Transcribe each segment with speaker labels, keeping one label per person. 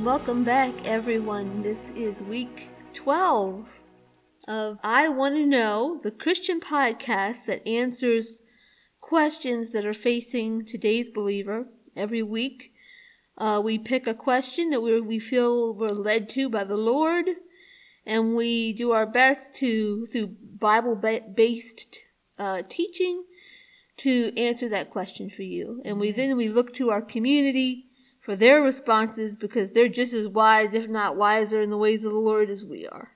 Speaker 1: and welcome back, everyone. This is week 12 of I Want to Know, the Christian podcast that answers questions that are facing today's believer. Every week, uh, we pick a question that we we feel we're led to by the Lord, and we do our best to, through Bible based uh, teaching, to answer that question for you. And we then we look to our community for their responses because they're just as wise, if not wiser, in the ways of the Lord as we are.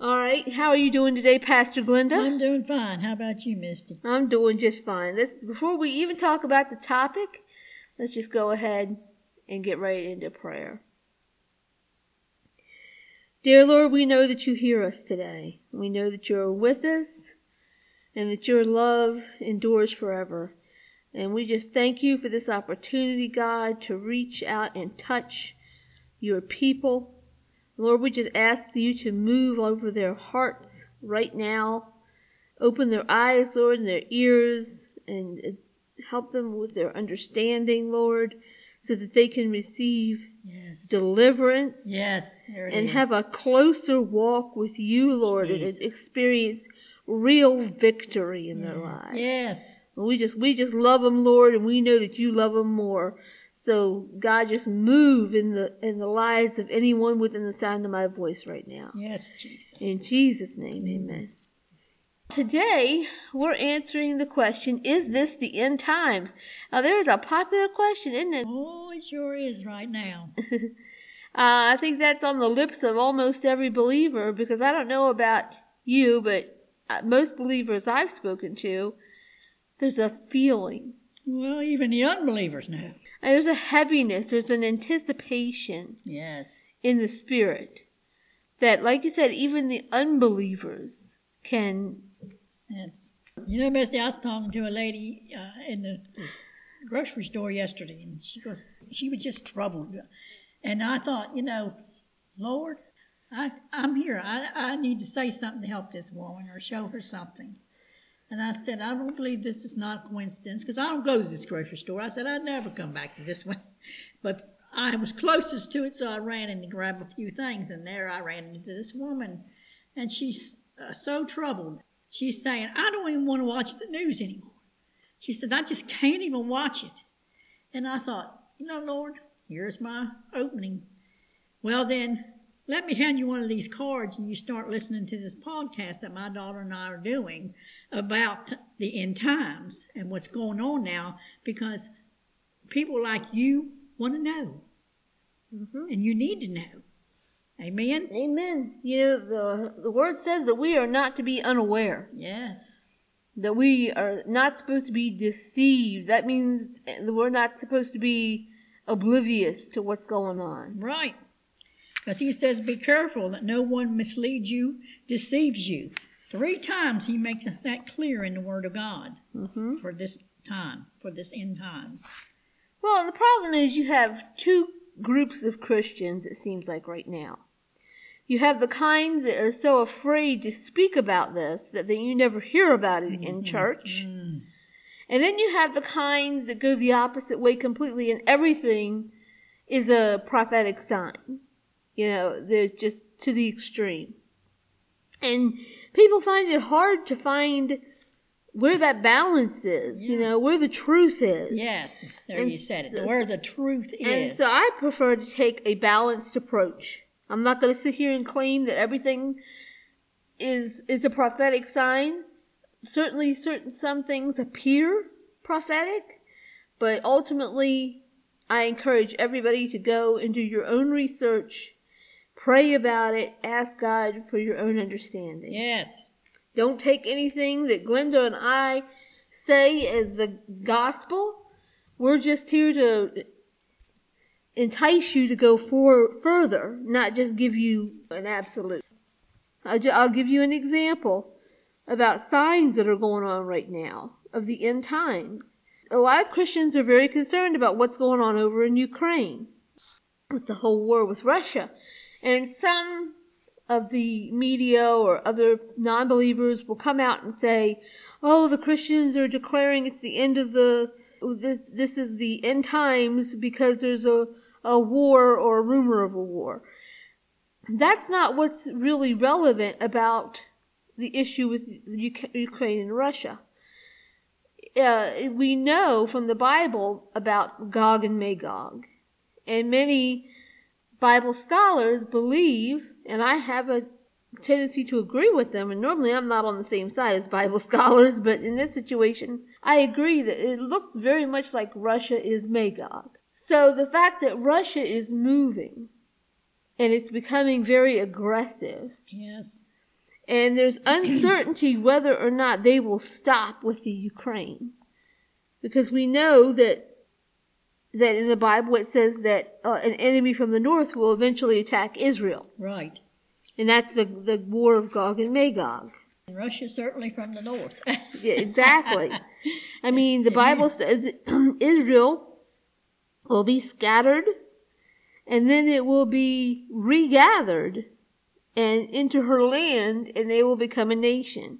Speaker 1: All right, how are you doing today, Pastor Glenda?
Speaker 2: I'm doing fine. How about you, Misty?
Speaker 1: I'm doing just fine. Let's, before we even talk about the topic, let's just go ahead and get right into prayer. Dear Lord, we know that you hear us today. We know that you're with us and that your love endures forever. And we just thank you for this opportunity, God, to reach out and touch your people. Lord, we just ask you to move over their hearts right now. Open their eyes, Lord, and their ears, and help them with their understanding, Lord, so that they can receive
Speaker 2: yes.
Speaker 1: deliverance.
Speaker 2: Yes,
Speaker 1: and is. have a closer walk with you, Lord, Jesus. and experience real victory in
Speaker 2: yes.
Speaker 1: their lives.
Speaker 2: Yes.
Speaker 1: We just we just love them, Lord, and we know that you love them more. So God, just move in the in the lives of anyone within the sound of my voice right now.
Speaker 2: Yes, Jesus.
Speaker 1: In Jesus' name, Amen. Today we're answering the question: Is this the end times? Now, there is a popular question, isn't it?
Speaker 2: Oh, it sure is right now.
Speaker 1: uh, I think that's on the lips of almost every believer because I don't know about you, but uh, most believers I've spoken to there's a feeling.
Speaker 2: Well, even the unbelievers know.
Speaker 1: There's a heaviness, there's an anticipation.
Speaker 2: Yes.
Speaker 1: In the spirit. That, like you said, even the unbelievers can
Speaker 2: sense. You know, Misty, I was talking to a lady uh, in the grocery store yesterday, and she was she was just troubled, and I thought, you know, Lord, I I'm here. I I need to say something to help this woman or show her something. And I said, I don't believe this is not a coincidence because I don't go to this grocery store. I said, I'd never come back to this one. But I was closest to it, so I ran in to grab a few things. And there I ran into this woman. And she's uh, so troubled. She's saying, I don't even want to watch the news anymore. She said, I just can't even watch it. And I thought, you know, Lord, here's my opening. Well, then, let me hand you one of these cards and you start listening to this podcast that my daughter and I are doing about the end times and what's going on now because people like you want to know. Mm-hmm. And you need to know. Amen.
Speaker 1: Amen. You know, the, the word says that we are not to be unaware.
Speaker 2: Yes.
Speaker 1: That we are not supposed to be deceived. That means that we're not supposed to be oblivious to what's going on.
Speaker 2: Right. Because he says, Be careful that no one misleads you, deceives you. Three times he makes that clear in the Word of God mm-hmm. for this time, for this end times.
Speaker 1: Well, the problem is you have two groups of Christians, it seems like right now. You have the kind that are so afraid to speak about this that they, you never hear about it mm-hmm. in church. Mm-hmm. And then you have the kind that go the opposite way completely, and everything is a prophetic sign. You know, they're just to the extreme. And people find it hard to find where that balance is, yeah. you know, where the truth is.
Speaker 2: Yes, there and you said it, where the truth is.
Speaker 1: And so I prefer to take a balanced approach. I'm not going to sit here and claim that everything is is a prophetic sign. Certainly, certain some things appear prophetic, but ultimately, I encourage everybody to go and do your own research Pray about it. Ask God for your own understanding.
Speaker 2: Yes.
Speaker 1: Don't take anything that Glenda and I say as the gospel. We're just here to entice you to go for further, not just give you an absolute. I'll give you an example about signs that are going on right now of the end times. A lot of Christians are very concerned about what's going on over in Ukraine with the whole war with Russia. And some of the media or other non believers will come out and say, oh, the Christians are declaring it's the end of the, this, this is the end times because there's a, a war or a rumor of a war. That's not what's really relevant about the issue with Ukraine and Russia. Uh, we know from the Bible about Gog and Magog, and many Bible scholars believe, and I have a tendency to agree with them, and normally I'm not on the same side as Bible scholars, but in this situation, I agree that it looks very much like Russia is Magog. So the fact that Russia is moving and it's becoming very aggressive.
Speaker 2: Yes.
Speaker 1: And there's uncertainty whether or not they will stop with the Ukraine. Because we know that that in the Bible it says that uh, an enemy from the north will eventually attack Israel.
Speaker 2: Right.
Speaker 1: And that's the the war of Gog and Magog.
Speaker 2: And Russia certainly from the north.
Speaker 1: yeah, exactly. I mean, the Bible says Israel will be scattered and then it will be regathered and into her land and they will become a nation.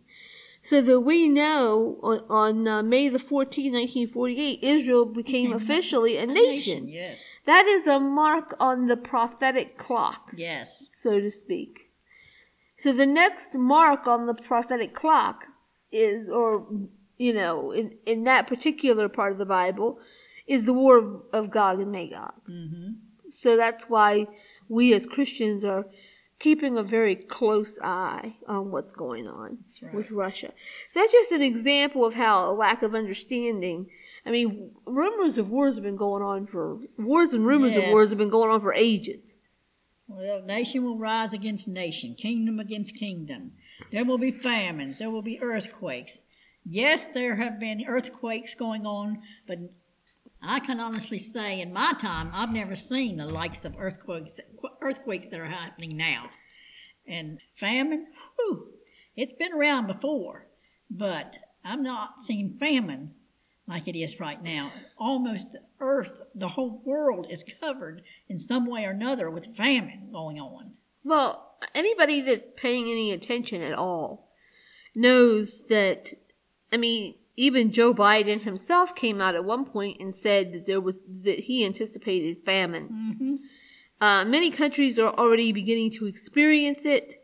Speaker 1: So that we know on, on uh, May the 14th, 1948, Israel became officially a,
Speaker 2: a
Speaker 1: nation.
Speaker 2: nation. Yes.
Speaker 1: That is a mark on the prophetic clock,
Speaker 2: Yes.
Speaker 1: so to speak. So the next mark on the prophetic clock is, or, you know, in, in that particular part of the Bible, is the war of, of Gog and Magog.
Speaker 2: Mm-hmm.
Speaker 1: So that's why we as Christians are keeping a very close eye on what's going on
Speaker 2: right.
Speaker 1: with Russia. So that's just an example of how a lack of understanding. I mean, rumors of wars have been going on for wars and rumors of wars have been going on for ages.
Speaker 2: Well, nation will rise against nation, kingdom against kingdom. There will be famines, there will be earthquakes. Yes, there have been earthquakes going on, but I can honestly say in my time, I've never seen the likes of earthquakes earthquakes that are happening now. And famine, whew, it's been around before, but I've not seen famine like it is right now. Almost the earth, the whole world is covered in some way or another with famine going on.
Speaker 1: Well, anybody that's paying any attention at all knows that, I mean, even Joe Biden himself came out at one point and said that there was that he anticipated famine.
Speaker 2: Mm-hmm.
Speaker 1: Uh, many countries are already beginning to experience it.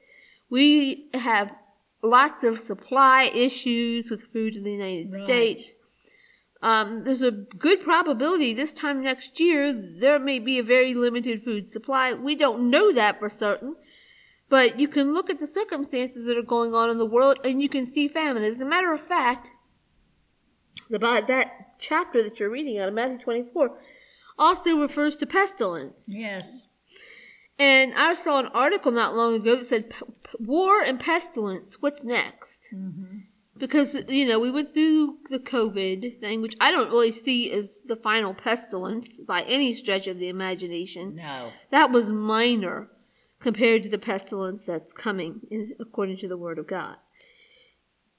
Speaker 1: We have lots of supply issues with food in the United
Speaker 2: Right.
Speaker 1: States. Um, there's a good probability this time next year there may be a very limited food supply. We don't know that for certain, but you can look at the circumstances that are going on in the world and you can see famine. As a matter of fact, about that chapter that you're reading out of Matthew 24 also refers to pestilence.
Speaker 2: Yes.
Speaker 1: And I saw an article not long ago that said, "P- p- War and pestilence, what's next?
Speaker 2: Mm-hmm.
Speaker 1: Because, you know, we went through the COVID thing, which I don't really see as the final pestilence by any stretch of the imagination.
Speaker 2: No.
Speaker 1: That was minor compared to the pestilence that's coming, in- according to the Word of God.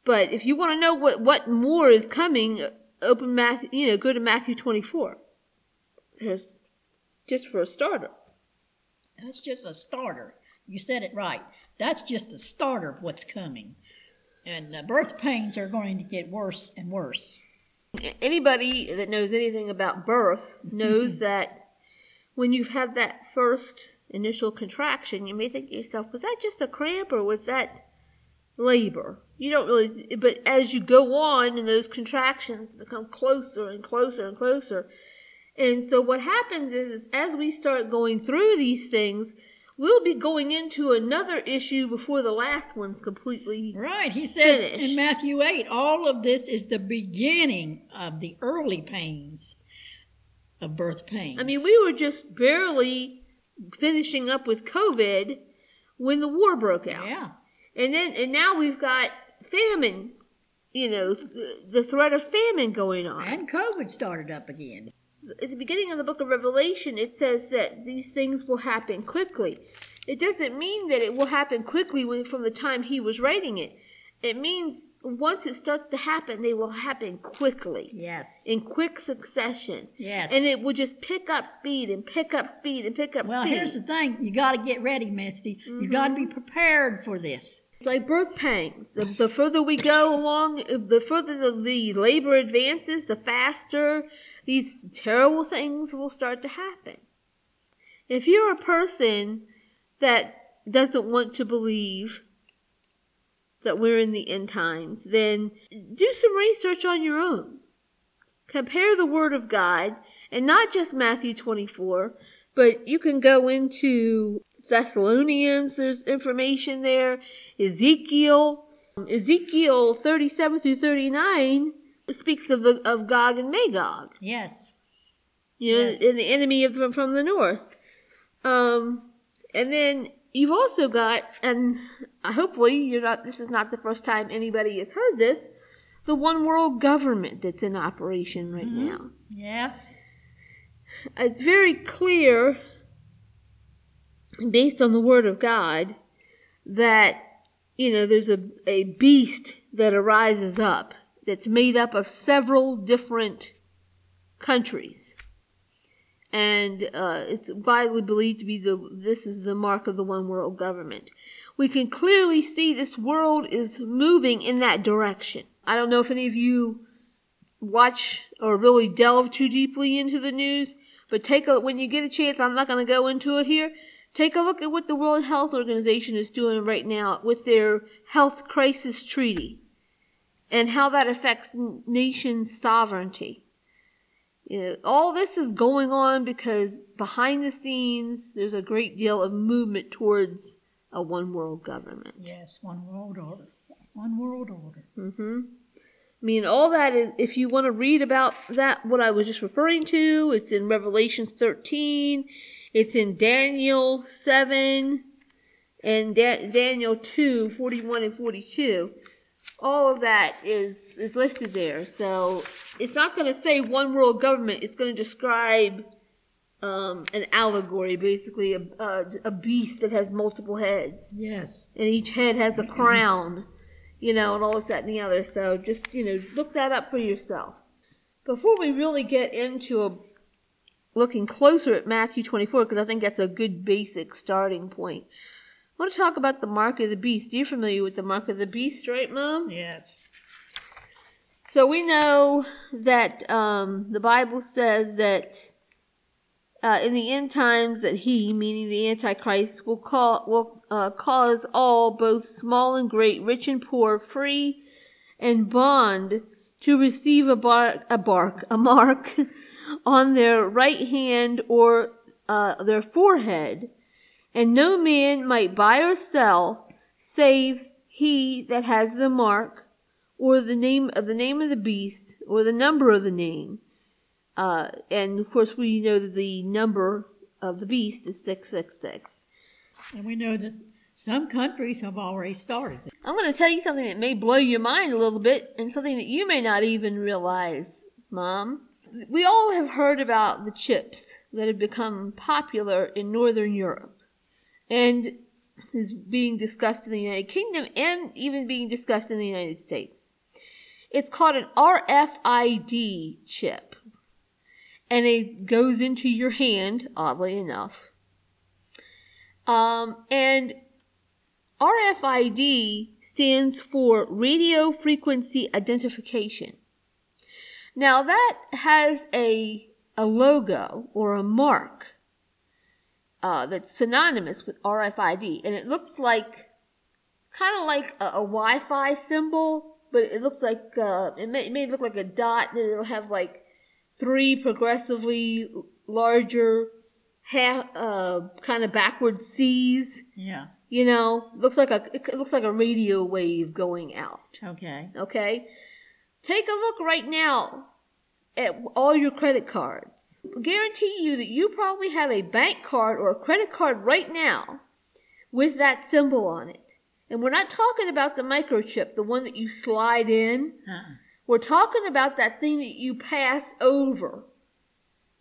Speaker 1: But if you want to know what, what more is coming, open Matthew, you know, go to Matthew 24. There's, just for a starter.
Speaker 2: That's just a starter. You said it right. That's just a starter of what's coming. And uh, birth pains are going to get worse and worse.
Speaker 1: anybody that knows anything about birth knows that when you've had that first initial contraction, you may think to yourself, was that just a cramp or was that labor? You don't really, but as you go on and those contractions become closer and closer and closer. And so what happens is, is as we start going through these things, we'll be going into another issue before the last one's completely
Speaker 2: Right. He says
Speaker 1: Finished.
Speaker 2: in Matthew 8, all of this is the beginning of the early pains of birth pains.
Speaker 1: I mean, we were just barely finishing up with COVID when the war broke out.
Speaker 2: Yeah.
Speaker 1: And then and now we've got famine, you know, th- the threat of famine going on.
Speaker 2: And COVID started up again.
Speaker 1: At the beginning of the book of Revelation, it says that these things will happen quickly. It doesn't mean that it will happen quickly when, from the time he was writing it. It means once it starts to happen, they will happen quickly,
Speaker 2: Yes.
Speaker 1: in quick succession.
Speaker 2: Yes.
Speaker 1: And it will just pick up speed and pick up speed and pick up
Speaker 2: well,
Speaker 1: speed.
Speaker 2: Well, here's the thing. You got to get ready, Misty. You got to be mm-hmm. prepared for this.
Speaker 1: It's like birth pangs. The, the further we go along, the further the, the labor advances, the faster these terrible things will start to happen. If you're a person that doesn't want to believe that we're in the end times, then do some research on your own. Compare the Word of God, and not just Matthew 24, but you can go into Thessalonians, there's information there, Ezekiel, Ezekiel 37 through 39 speaks of the of Gog and Magog.
Speaker 2: Yes.
Speaker 1: You know,
Speaker 2: Yes.
Speaker 1: and the enemy of them from the north. Um, and then you've also got, and hopefully you're not. This is not the first time anybody has heard this. The one world government that's in operation right
Speaker 2: Mhm.
Speaker 1: now.
Speaker 2: Yes.
Speaker 1: It's very clear, based on the Word of God, that you know there's a a beast that arises up that's made up of several different countries, and uh, it's widely believed to be the this is the mark of the one world government. We can clearly see this world is moving in that direction. I don't know if any of you watch or really delve too deeply into the news, but take a when you get a chance. I'm not going to go into it here. Take a look at what the World Health Organization is doing right now with their health crisis treaty and how that affects nation sovereignty. You know, all this is going on because behind the scenes there's a great deal of movement towards a one world government.
Speaker 2: Yes. One world order. One world order.
Speaker 1: hmm I mean, all that is, if you want to read about that, what I was just referring to, it's in Revelations 13, it's in Daniel 7, and da- Daniel 2, 41 and 42. All of that is, is listed there. So it's not going to say one world government, it's going to describe um, an allegory, basically, a, a, a beast that has multiple heads
Speaker 2: Yes.
Speaker 1: and each head has a crown, you know, and all this, that, and the other. So just, you know, look that up for yourself. Before we really get into a, looking closer at Matthew 24, because I think that's a good basic starting point, I want to talk about the mark of the beast. You're familiar with the mark of the beast, right, Mom?
Speaker 2: Yes.
Speaker 1: So we know that um, the Bible says that uh, in the end times that he, meaning the Antichrist, will call will uh, cause all, both small and great, rich and poor, free and bond, to receive a bark, a bark, a mark on their right hand or uh, their forehead, and no man might buy or sell, save he that has the mark or the name of the name of the beast or the number of the name. Uh, and of course, we know that the number of the beast is 666.
Speaker 2: And we know that some countries have already started. it.
Speaker 1: I'm going to tell you something that may blow your mind a little bit and something that you may not even realize, Mom. We all have heard about the chips that have become popular in Northern Europe and is being discussed in the United Kingdom and even being discussed in the United States. It's called an RFID chip and it goes into your hand, oddly enough. Um, and RFID stands for radio frequency identification. Now that has a, a logo or a mark uh, that's synonymous with RFID, and it looks like kind of like a, a Wi-Fi symbol, but it looks like uh, it, may, it may look like a dot, and it'll have like three progressively larger half uh, kind of backward C's.
Speaker 2: Yeah.
Speaker 1: You know, looks like a it looks like a radio wave going out.
Speaker 2: Okay.
Speaker 1: Okay, take a look right now at all your credit cards. Guarantee you that you probably have a bank card or a credit card right now with that symbol on it. And we're not talking about the microchip, the one that you slide in.
Speaker 2: Uh-uh.
Speaker 1: We're talking about that thing that you pass over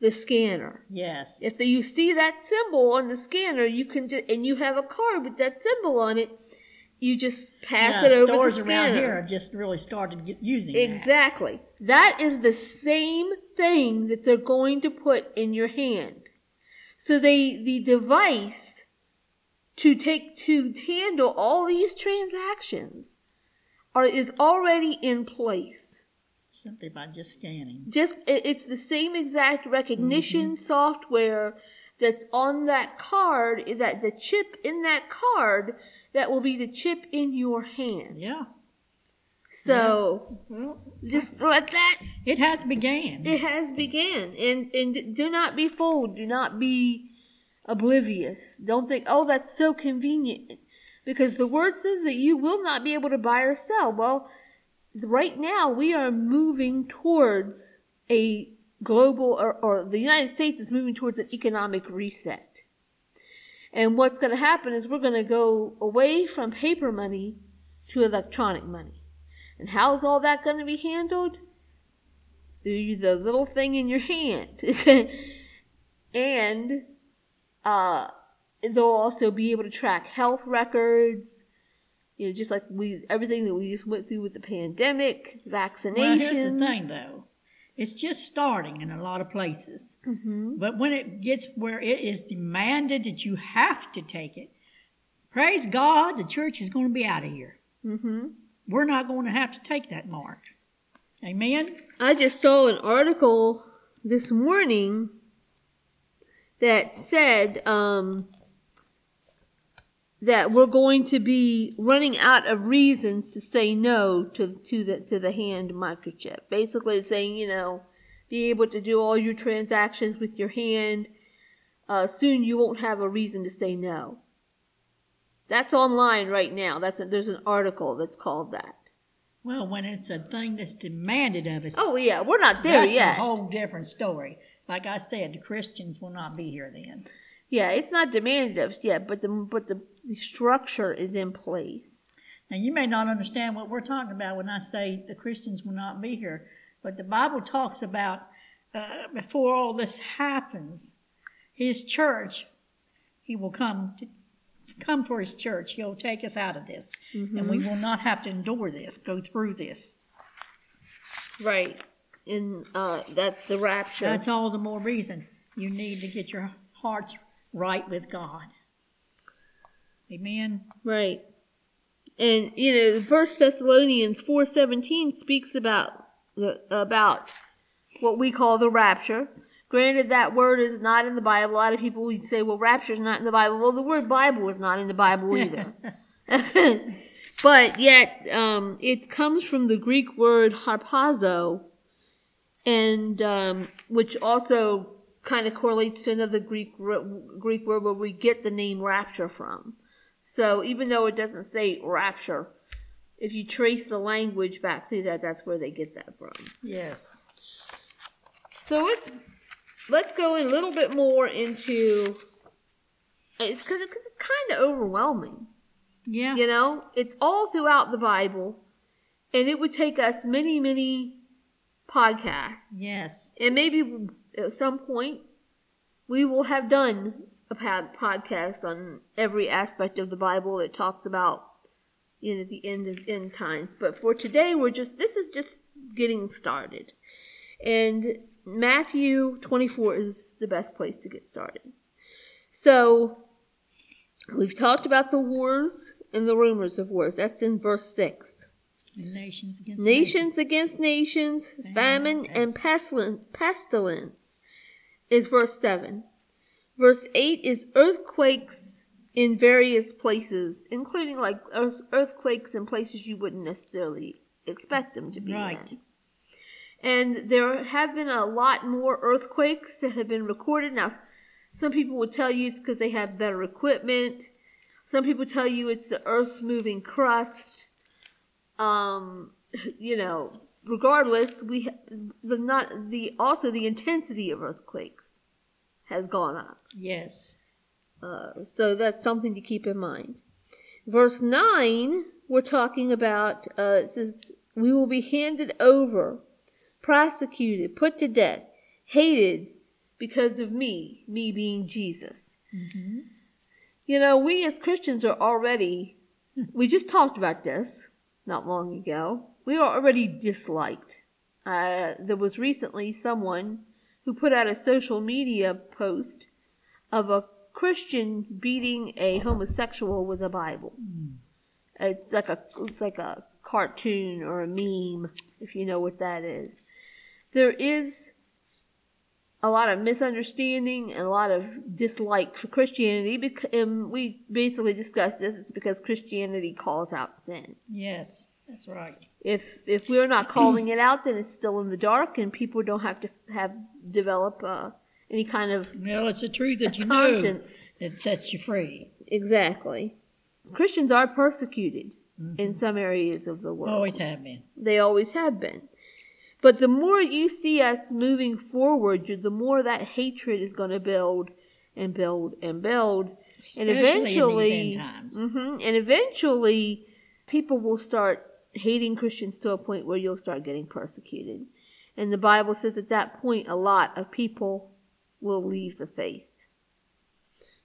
Speaker 1: the scanner.
Speaker 2: Yes.
Speaker 1: If you see that symbol on the scanner, you can ju- and you have a card with that symbol on it, you just pass it over the scanner.
Speaker 2: stores around here have just really started get, using that.
Speaker 1: Exactly. That is the same thing that they're going to put in your hand. So they the device to take to handle all these transactions are is already in place.
Speaker 2: Simply by just scanning.
Speaker 1: just it's the same exact recognition mm-hmm. software that's on that card, that the chip in that card, that will be the chip in your hand.
Speaker 2: Yeah.
Speaker 1: So
Speaker 2: Well,
Speaker 1: just let that
Speaker 2: it has began.
Speaker 1: it has began and and do not be fooled do not be oblivious don't think oh that's so convenient because the word says that you will not be able to buy or sell well right now we are moving towards a global or, or the united states is moving towards an economic reset. And what's going to happen is we're going to go away from paper money to electronic money. And how's all that going to be handled? Through the little thing in your hand. and uh, they'll also be able to track health records, you know, just like we everything that we just went through with the pandemic, vaccinations.
Speaker 2: Well, here's the thing, though. It's just starting in a lot of places.
Speaker 1: hmm
Speaker 2: But when it gets where it is demanded that you have to take it, praise God, the church is going to be out of here.
Speaker 1: hmm
Speaker 2: We're not going to have to take that mark. Amen?
Speaker 1: I just saw an article this morning that said um, that we're going to be running out of reasons to say no to to the to the hand microchip. Basically, saying you know, be able to do all your transactions with your hand. Uh, soon you won't have a reason to say no. That's online right now. That's a, there's an article that's called that.
Speaker 2: Well, when it's a thing that's demanded of us,
Speaker 1: Oh yeah, we're not there
Speaker 2: that's
Speaker 1: yet.
Speaker 2: That's a whole different story. Like I said, the Christians will not be here then.
Speaker 1: Yeah, it's not demanded of us yet, but the but the, the structure is in place.
Speaker 2: Now, you may not understand what we're talking about when I say the Christians will not be here, but the Bible talks about uh, before all this happens, His church, He will come to come for His church. He'll take us out of this, and we will not have to endure this, go through this.
Speaker 1: Right, and uh, that's the rapture.
Speaker 2: That's all the more reason you need to get your hearts right with God. Amen.
Speaker 1: right, and you know, First Thessalonians four seventeen speaks about the about what we call the rapture. Granted, that word is not in the Bible. A lot of people would say, "Well, rapture is not in the Bible." Well, the word Bible is not in the Bible either. but yet, um, it comes from the Greek word harpazo, and um, which also kind of correlates to another Greek Greek word where we get the name rapture from. So even though it doesn't say rapture, if you trace the language back through that, that's where they get that from.
Speaker 2: yes.
Speaker 1: So let's let's go in a little bit more into it's because it's kind of overwhelming.
Speaker 2: Yeah.
Speaker 1: You know, it's all throughout the Bible, and it would take us many, many podcasts.
Speaker 2: Yes.
Speaker 1: And maybe at some point we will have done a pod- podcast on every aspect of the Bible that talks about you know the end of end times. But for today, we're just this is just getting started, and Matthew 24 is the best place to get started. So we've talked about the wars and the rumors of wars. That's in verse six.
Speaker 2: Nations against
Speaker 1: Nations against nations, famine and pestilence, pestilence is verse 7. Verse 8 is earthquakes in various places, including like earth, earthquakes in places you wouldn't necessarily expect them to be
Speaker 2: Right.
Speaker 1: in. And there have been a lot more earthquakes that have been recorded. Now, some people will tell you it's because they have better equipment. Some people tell you it's the Earth's moving crust um, you know, regardless, we the not the also the intensity of earthquakes has gone up.
Speaker 2: Yes.
Speaker 1: Uh, so that's something to keep in mind. Verse nine, we're talking about. Uh, it says, "We will be handed over, prosecuted, put to death, hated because of me, me being Jesus."
Speaker 2: hmm
Speaker 1: You know, we as Christians are already, we just talked about this not long ago. We are already disliked. Uh, there was recently someone who put out a social media post of a Christian beating a homosexual with a Bible. It's like a it's like a cartoon or a meme, if you know what that is. There is a lot of misunderstanding and a lot of dislike for Christianity. Because and we basically discussed this. It's because Christianity calls out sin.
Speaker 2: Yes, that's right.
Speaker 1: If if we're not calling it out, then it's still in the dark, and people don't have to have develop uh, any kind of
Speaker 2: Well, it's the truth that you know
Speaker 1: conscience.
Speaker 2: that sets you free.
Speaker 1: Exactly. Christians are persecuted in some areas of the world.
Speaker 2: Always have been.
Speaker 1: They always have been. But the more you see us moving forward, the more that hatred is going to build and build and build. And eventually,
Speaker 2: in these end times.
Speaker 1: Mhm, and eventually, people will start hating Christians to a point where you'll start getting persecuted. And the Bible says at that point, a lot of people will leave the faith.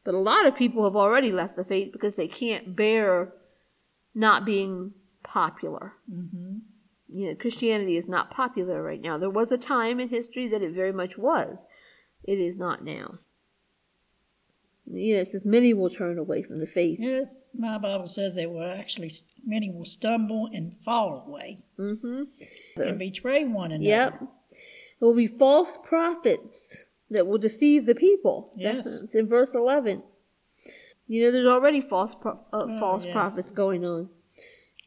Speaker 1: But a lot of people have already left the faith because they can't bear not being popular.
Speaker 2: hmm
Speaker 1: You know, Christianity is not popular right now. There was a time in history that it very much was. It is not now. It says many will turn away from the faith.
Speaker 2: Yes, my Bible says they will actually, many will stumble and fall away
Speaker 1: Mm-hmm.
Speaker 2: and betray one another.
Speaker 1: Yep. There will be false prophets that will deceive the people.
Speaker 2: Yes.
Speaker 1: That's- It's in verse 11. You know, there's already false pro- uh,
Speaker 2: Oh,
Speaker 1: false
Speaker 2: yes.
Speaker 1: prophets going on.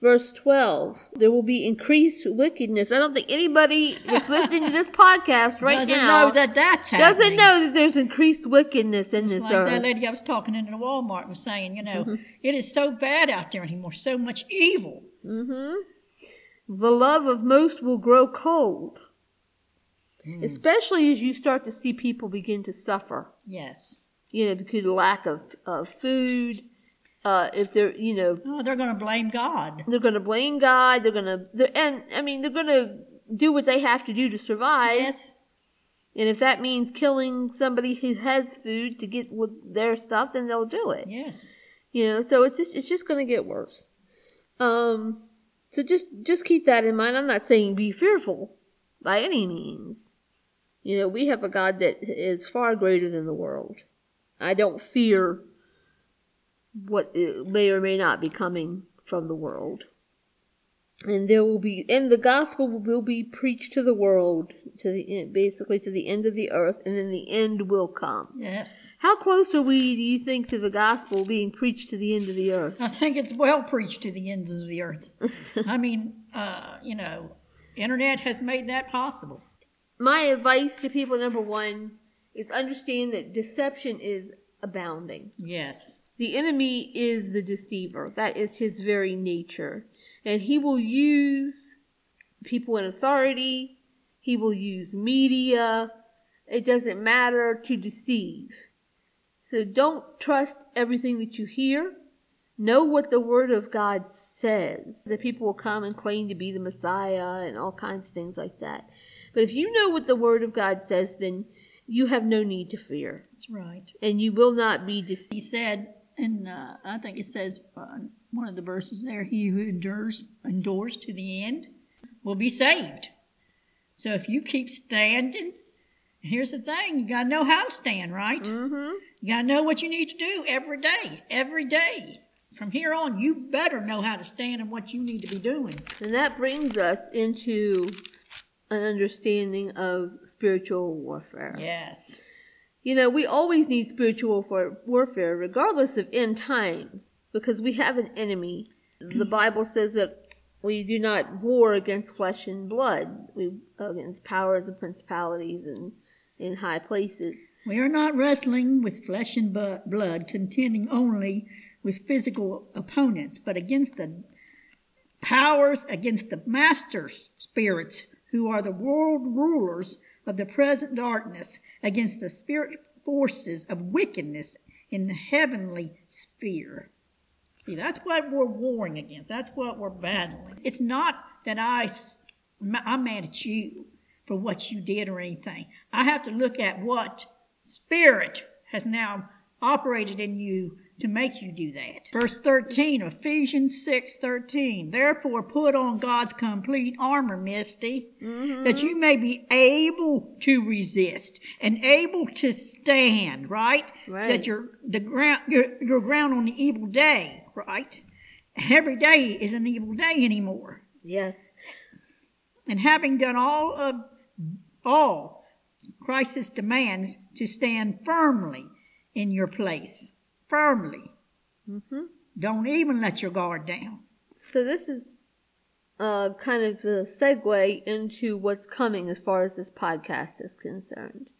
Speaker 1: Verse 12. There will be increased wickedness. I don't think anybody that's listening to this podcast right
Speaker 2: doesn't
Speaker 1: now
Speaker 2: know that that's happening.
Speaker 1: doesn't know that there's increased wickedness in
Speaker 2: It's
Speaker 1: this
Speaker 2: like
Speaker 1: earth.
Speaker 2: that lady I was talking in the Walmart was saying, you know,
Speaker 1: Mm-hmm.
Speaker 2: it is so bad out there anymore, so much evil.
Speaker 1: hmm The love of most will grow cold,
Speaker 2: Hmm.
Speaker 1: especially as you start to see people begin to suffer.
Speaker 2: Yes.
Speaker 1: You know, due to lack of, of food. Uh, if they're, you know,
Speaker 2: Oh, they're going to blame God.
Speaker 1: they're going to blame God. They're going to, and I mean, they're going to do what they have to do to survive.
Speaker 2: Yes.
Speaker 1: And if that means killing somebody who has food to get with their stuff, then they'll do it.
Speaker 2: Yes.
Speaker 1: You know, so it's just it's just going to get worse. Um, so just just keep that in mind. I'm not saying be fearful by any means. You know, we have a God that is far greater than the world. I don't fear what uh, may or may not be coming from the world. And there will be, and the gospel will be preached to the world, to the end, basically to the end of the earth, and then the end will come.
Speaker 2: Yes.
Speaker 1: How close are we, do you think, to the gospel being preached to the end of the earth?
Speaker 2: I think it's well preached to the ends of the earth. I mean, uh, you know, internet has made that possible.
Speaker 1: My advice to people, number one, is understand that deception is abounding.
Speaker 2: Yes.
Speaker 1: The enemy is the deceiver. That is his very nature. And he will use people in authority, he will use media. It doesn't matter to deceive. So don't trust everything that you hear. Know what the Word of God says. That people will come and claim to be the Messiah and all kinds of things like that. But if you know what the Word of God says, then you have no need to fear.
Speaker 2: That's right.
Speaker 1: And you will not be deceived.
Speaker 2: He said, and uh, I think it says uh, one of the verses there, he who endures endures to the end will be saved. So if you keep standing, here's the thing, you gotta know how to stand, right?
Speaker 1: Mm-hmm.
Speaker 2: You gotta know what you need to do every day, every day. From here on, you better know how to stand and what you need to be doing.
Speaker 1: And that brings us into an understanding of spiritual warfare.
Speaker 2: Yes.
Speaker 1: You know, we always need spiritual warfare, regardless of end times, because we have an enemy. The Bible says that we do not war against flesh and blood, we against powers and principalities and in high places.
Speaker 2: We are not wrestling with flesh and blood, contending only with physical opponents, but against the powers, against the master spirits who are the world rulers of the present darkness, against the spirit forces of wickedness in the heavenly sphere. See, that's what we're warring against. That's what we're battling. It's not that I, I'm mad at you for what you did or anything. I have to look at what spirit has now operated in you to make you do that. Verse 13, Ephesians 6 13. Therefore, put on God's complete armor, Misty, mm-hmm. that you may be able to resist and able to stand, right?
Speaker 1: Right.
Speaker 2: That you're the ground, your, your ground on the evil day, right? Every day is an evil day anymore
Speaker 1: Yes.
Speaker 2: and having done all of all crisis demands to stand firmly in your place. Firmly.
Speaker 1: hmm
Speaker 2: Don't even let your guard down.
Speaker 1: So this is uh, kind of a segue into what's coming as far as this podcast is concerned.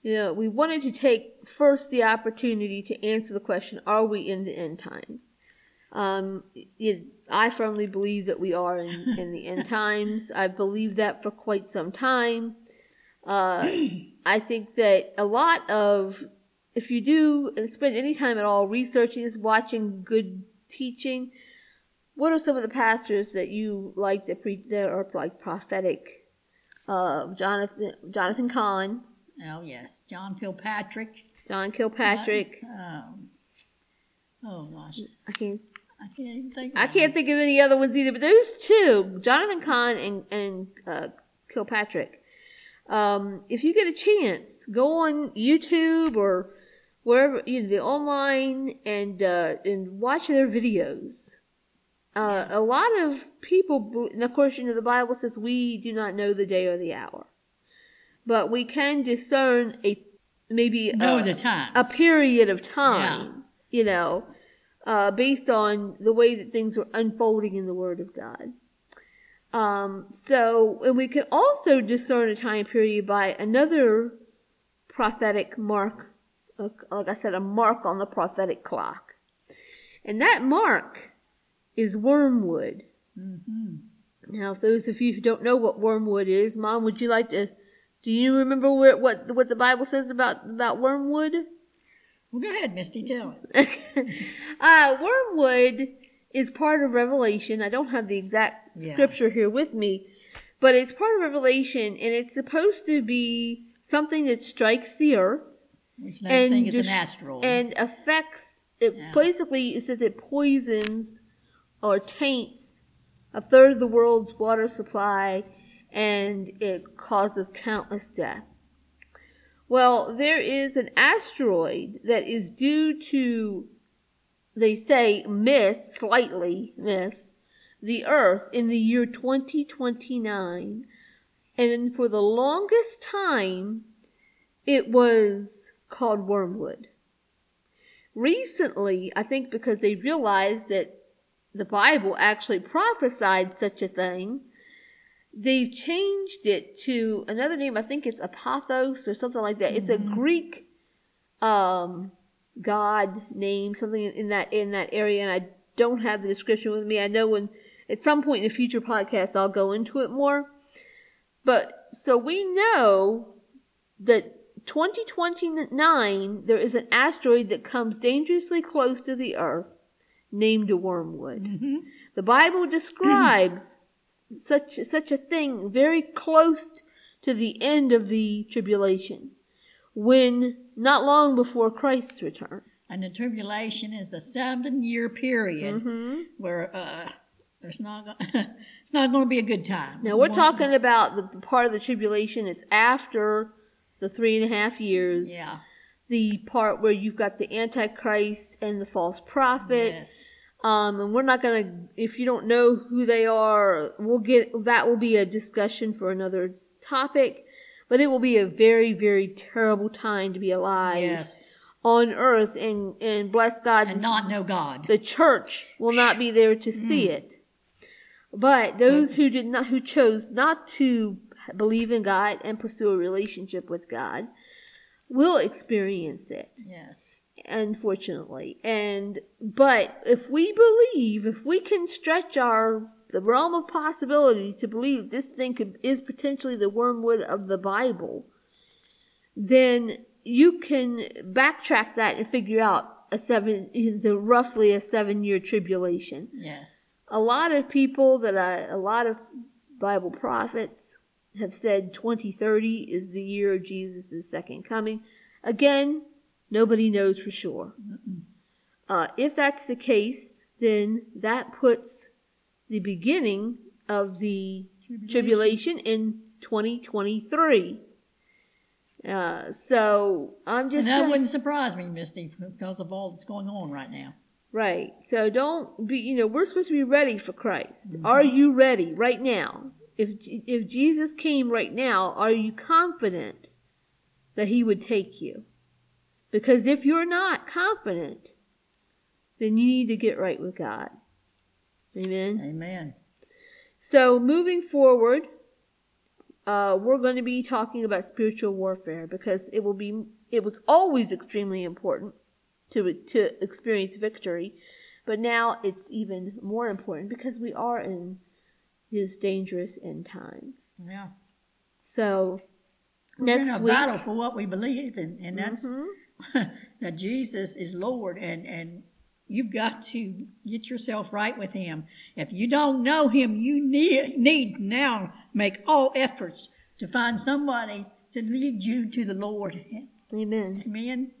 Speaker 1: You know, we wanted to take first the opportunity to answer the question: Are we in the end times? Um, it, I firmly believe that we are in, in the end times. I've believed that for quite some time. Uh, I think that a lot of, if you do and spend any time at all researching this, watching good teaching, what are some of the pastors that you like that preach that are like prophetic? Uh, Jonathan Jonathan Cahn,
Speaker 2: Oh, yes. John Kilpatrick.
Speaker 1: John Kilpatrick.
Speaker 2: Um, oh, gosh.
Speaker 1: I can't
Speaker 2: I can't think.
Speaker 1: I
Speaker 2: of
Speaker 1: can't think of any other ones either, but those two, Jonathan Cahn and and uh, Kilpatrick. Um, if you get a chance, go on YouTube or wherever you know the online and uh, and watch their videos. Uh, a lot of people, and of course, you know the Bible says we do not know the day or the hour, but we can discern a maybe
Speaker 2: Know
Speaker 1: a,
Speaker 2: the times.
Speaker 1: a period of time. You know, uh, based on the way that things were unfolding in the Word of God. Um, so, and we can also discern a time period by another prophetic mark, uh, like I said, a mark on the prophetic clock. And that mark is wormwood.
Speaker 2: hmm
Speaker 1: Now, those of you who don't know what wormwood is, Mom, would you like to? Do you remember where, what what the Bible says about about wormwood?
Speaker 2: Well, go ahead, Misty. Tell it.
Speaker 1: uh, wormwood is part of Revelation. I don't have the exact
Speaker 2: Yeah.
Speaker 1: scripture here with me, but it's part of Revelation, and it's supposed to be something that strikes the earth
Speaker 2: Which they
Speaker 1: And
Speaker 2: think is an asteroid.
Speaker 1: and affects. It
Speaker 2: Yeah.
Speaker 1: basically it says it poisons or taints a third of the world's water supply, and it causes countless death. Well, there is an asteroid that is due to, they say, miss, slightly miss, the Earth in the year 2029. And for the longest time, it was called wormwood. Recently, I think because they realized that the Bible actually prophesied such a thing, they've changed it to another name. I think it's Apophis or something like that. It's a Greek um, god name, something in that in that area, and I don't have the description with me. I know when at some point in the future podcast I'll go into it more. But so we know that 2029 there is an asteroid that comes dangerously close to the Earth named a wormwood.
Speaker 2: hmm
Speaker 1: The Bible describes such such a thing very close to the end of the tribulation, when not long before Christ's return.
Speaker 2: And the tribulation is a seven-year period
Speaker 1: hmm
Speaker 2: where uh, there's not it's not going to be a good time.
Speaker 1: Now we're
Speaker 2: One-
Speaker 1: talking about the, the part of the tribulation that's after the three and a half years.
Speaker 2: Yeah.
Speaker 1: The part where you've got the Antichrist and the false prophet.
Speaker 2: Yes.
Speaker 1: Um, and we're not gonna, if you don't know who they are, we'll get, that will be a discussion for another topic. But it will be a very, very terrible time to be alive
Speaker 2: Yes.
Speaker 1: on earth and, and bless God.
Speaker 2: And not know God.
Speaker 1: the church will not be there to see
Speaker 2: Mm.
Speaker 1: it. But those who did not, who chose not to believe in God and pursue a relationship with God, will experience it
Speaker 2: Yes.
Speaker 1: unfortunately. And but if we believe, if we can stretch our the realm of possibility to believe this thing could, is potentially the wormwood of the Bible, then you can backtrack that and figure out a seven the roughly a seven year tribulation.
Speaker 2: Yes.
Speaker 1: A lot of people that I, a lot of Bible prophets have said 2030 is the year of Jesus' second coming. Again, nobody knows for sure. Uh, if that's the case, then that puts the beginning of the tribulation in 2023. Uh, so I'm just
Speaker 2: And that
Speaker 1: saying-
Speaker 2: wouldn't surprise me, Misty, because of all that's going on right now.
Speaker 1: Right. So don't be, you know, we're supposed to be ready for Christ. Are you ready right now? If if Jesus came right now, are you confident that He would take you. Because if you're not confident, then you need to get right with God. Amen.
Speaker 2: Amen.
Speaker 1: So, moving forward, uh, we're going to be talking about spiritual warfare because it will be it was always extremely important to to experience victory, but now it's even more important because we are in these dangerous end times.
Speaker 2: Yeah.
Speaker 1: So
Speaker 2: We're
Speaker 1: next
Speaker 2: in a
Speaker 1: week,
Speaker 2: battle for what we believe in, and that's
Speaker 1: Mhm.
Speaker 2: that Jesus is Lord, and and you've got to get yourself right with Him. If you don't know Him, you need need now make all efforts to find somebody to lead you to the Lord.
Speaker 1: Amen.
Speaker 2: Amen.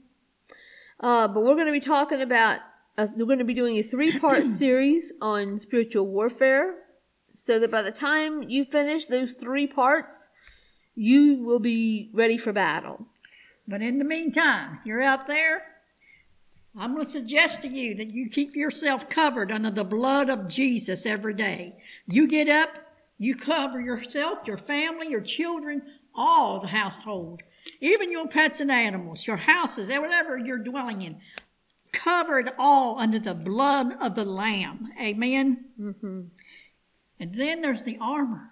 Speaker 1: Uh, but we're going to be talking about, uh, we're going to be doing a three part series on spiritual warfare. So that by the time you finish those three parts, you will be ready for battle.
Speaker 2: But in the meantime, you're out there. I'm going to suggest to you that you keep yourself covered under the blood of Jesus every day. You get up, you cover yourself, your family, your children, all the household, even your pets and animals, your houses, whatever you're dwelling in. Covered all under the blood of the Lamb. Amen.
Speaker 1: hmm
Speaker 2: And then there's the armor.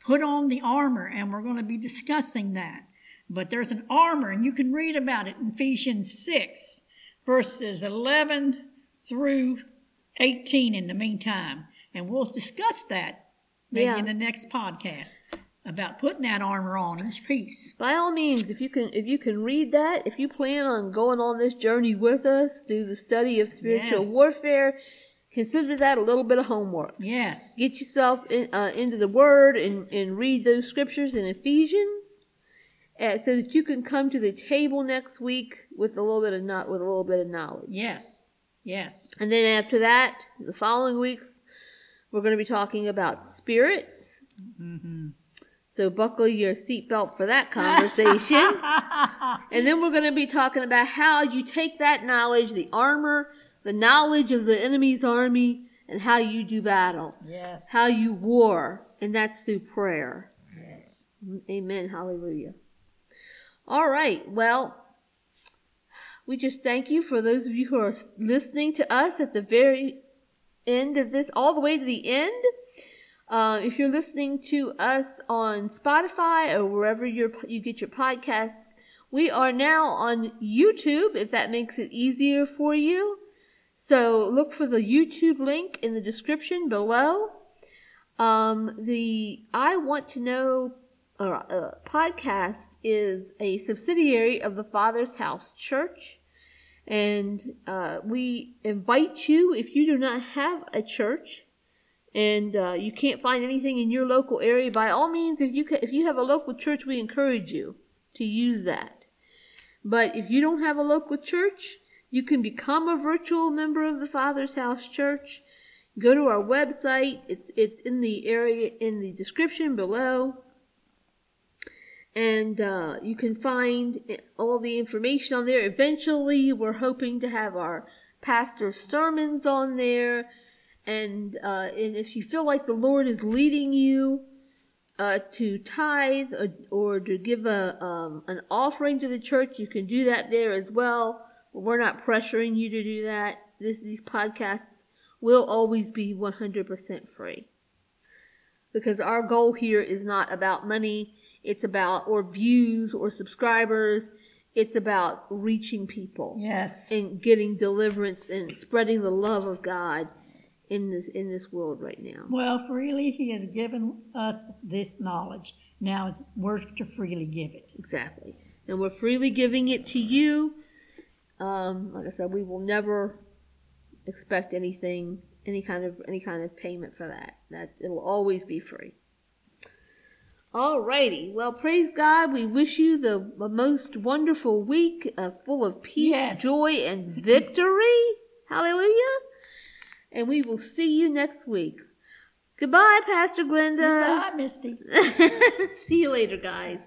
Speaker 2: Put on the armor, and we're going to be discussing that. But there's an armor, and you can read about it in Ephesians 6, verses 11 through 18 in the meantime. And we'll discuss that maybe
Speaker 1: Yeah.
Speaker 2: in the next podcast about putting that armor on each piece.
Speaker 1: By all means, if you can, if you can read that, if you plan on going on this journey with us through the study of spiritual
Speaker 2: Yes.
Speaker 1: warfare, consider that a little bit of homework.
Speaker 2: Yes.
Speaker 1: Get yourself in, uh, into the Word and, and read those scriptures in Ephesians, uh, so that you can come to the table next week with a little bit of not with a little bit of knowledge.
Speaker 2: Yes. Yes.
Speaker 1: And then after that, the following weeks, we're going to be talking about spirits.
Speaker 2: Mm-hmm.
Speaker 1: So buckle your seatbelt for that conversation. and then we're going to be talking about how you take that knowledge, the armor, the knowledge of the enemy's army, and how you do battle,
Speaker 2: yes.
Speaker 1: how you war, and that's through prayer.
Speaker 2: Yes.
Speaker 1: Amen. Hallelujah. All right. Well, we just thank you for those of you who are listening to us at the very end of this, all the way to the end. Uh, if you're listening to us on Spotify or wherever you you get your podcasts, we are now on YouTube if that makes it easier for you. So look for the YouTube link in the description below. Um, the I Want to Know uh, uh, podcast is a subsidiary of the Father's House Church. And uh, we invite you, if you do not have a church and uh, you can't find anything in your local area, by all means, if you ca- if you have a local church, we encourage you to use that. But if you don't have a local church, you can become a virtual member of the Father's House Church. Go to our website. It's it's in the area in the description below and uh, you can find all the information on there. Eventually, we're hoping to have our pastor's sermons on there, and uh, and if you feel like the Lord is leading you uh, to tithe or, or to give a um, an offering to the church, you can do that there as well. We're not pressuring you to do that. This these podcasts will always be 100% free because our goal here is not about money it's about or views or subscribers it's about reaching people
Speaker 2: Yes.
Speaker 1: and getting deliverance and spreading the love of god in this in this world right now
Speaker 2: Well, freely He has given us this knowledge. Now it's worth to freely give it.
Speaker 1: exactly and we're freely giving it to you um, like i said we will never expect anything any kind of any kind of payment for that that it'll always be free Alrighty, well, praise God. We wish you the, most wonderful week, uh, full of peace,
Speaker 2: Yes.
Speaker 1: joy, and victory. Hallelujah. And we will see you next week. Goodbye, Pastor Glenda.
Speaker 2: Bye, Misty.
Speaker 1: see you later, guys.